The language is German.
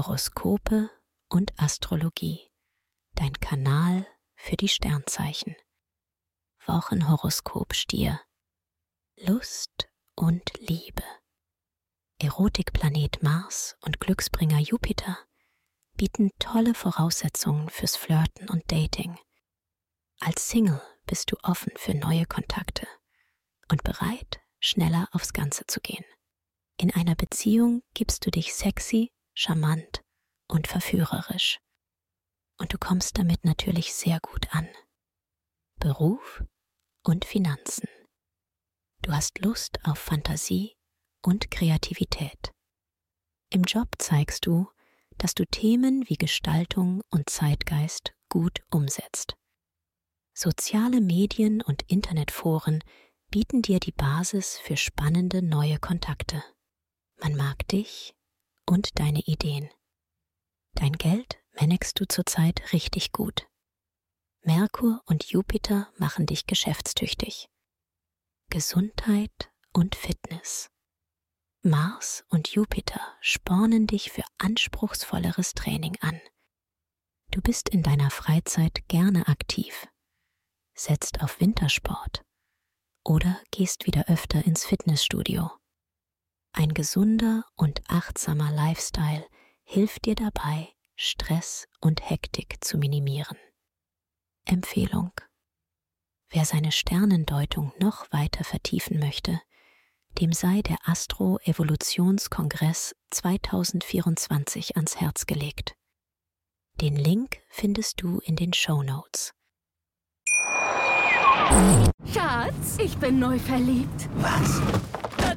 Horoskope und Astrologie. Dein Kanal für die Sternzeichen. Wochenhoroskop Stier. Lust und Liebe. Erotikplanet Mars und Glücksbringer Jupiter bieten tolle Voraussetzungen fürs Flirten und Dating. Als Single bist du offen für neue Kontakte und bereit, schneller aufs Ganze zu gehen. In einer Beziehung gibst du dich sexy, charmant und verführerisch. Und du kommst damit natürlich sehr gut an. Beruf und Finanzen. Du hast Lust auf Fantasie und Kreativität. Im Job zeigst du, dass du Themen wie Gestaltung und Zeitgeist gut umsetzt. Soziale Medien und Internetforen bieten dir die Basis für spannende neue Kontakte. Man mag dich und deine Ideen. Dein Geld managst du zurzeit richtig gut. Merkur und Jupiter machen dich geschäftstüchtig. Gesundheit und Fitness. Mars und Jupiter spornen dich für anspruchsvolleres Training an. Du bist in deiner Freizeit gerne aktiv, setzt auf Wintersport oder gehst wieder öfter ins Fitnessstudio. Ein gesunder und achtsamer Lifestyle hilft dir dabei, Stress und Hektik zu minimieren. Empfehlung. Wer seine Sternendeutung noch weiter vertiefen möchte, dem sei der Astro-Evolutionskongress 2024 ans Herz gelegt. Den Link findest du in den Show Notes. Schatz, ich bin neu verliebt. Was?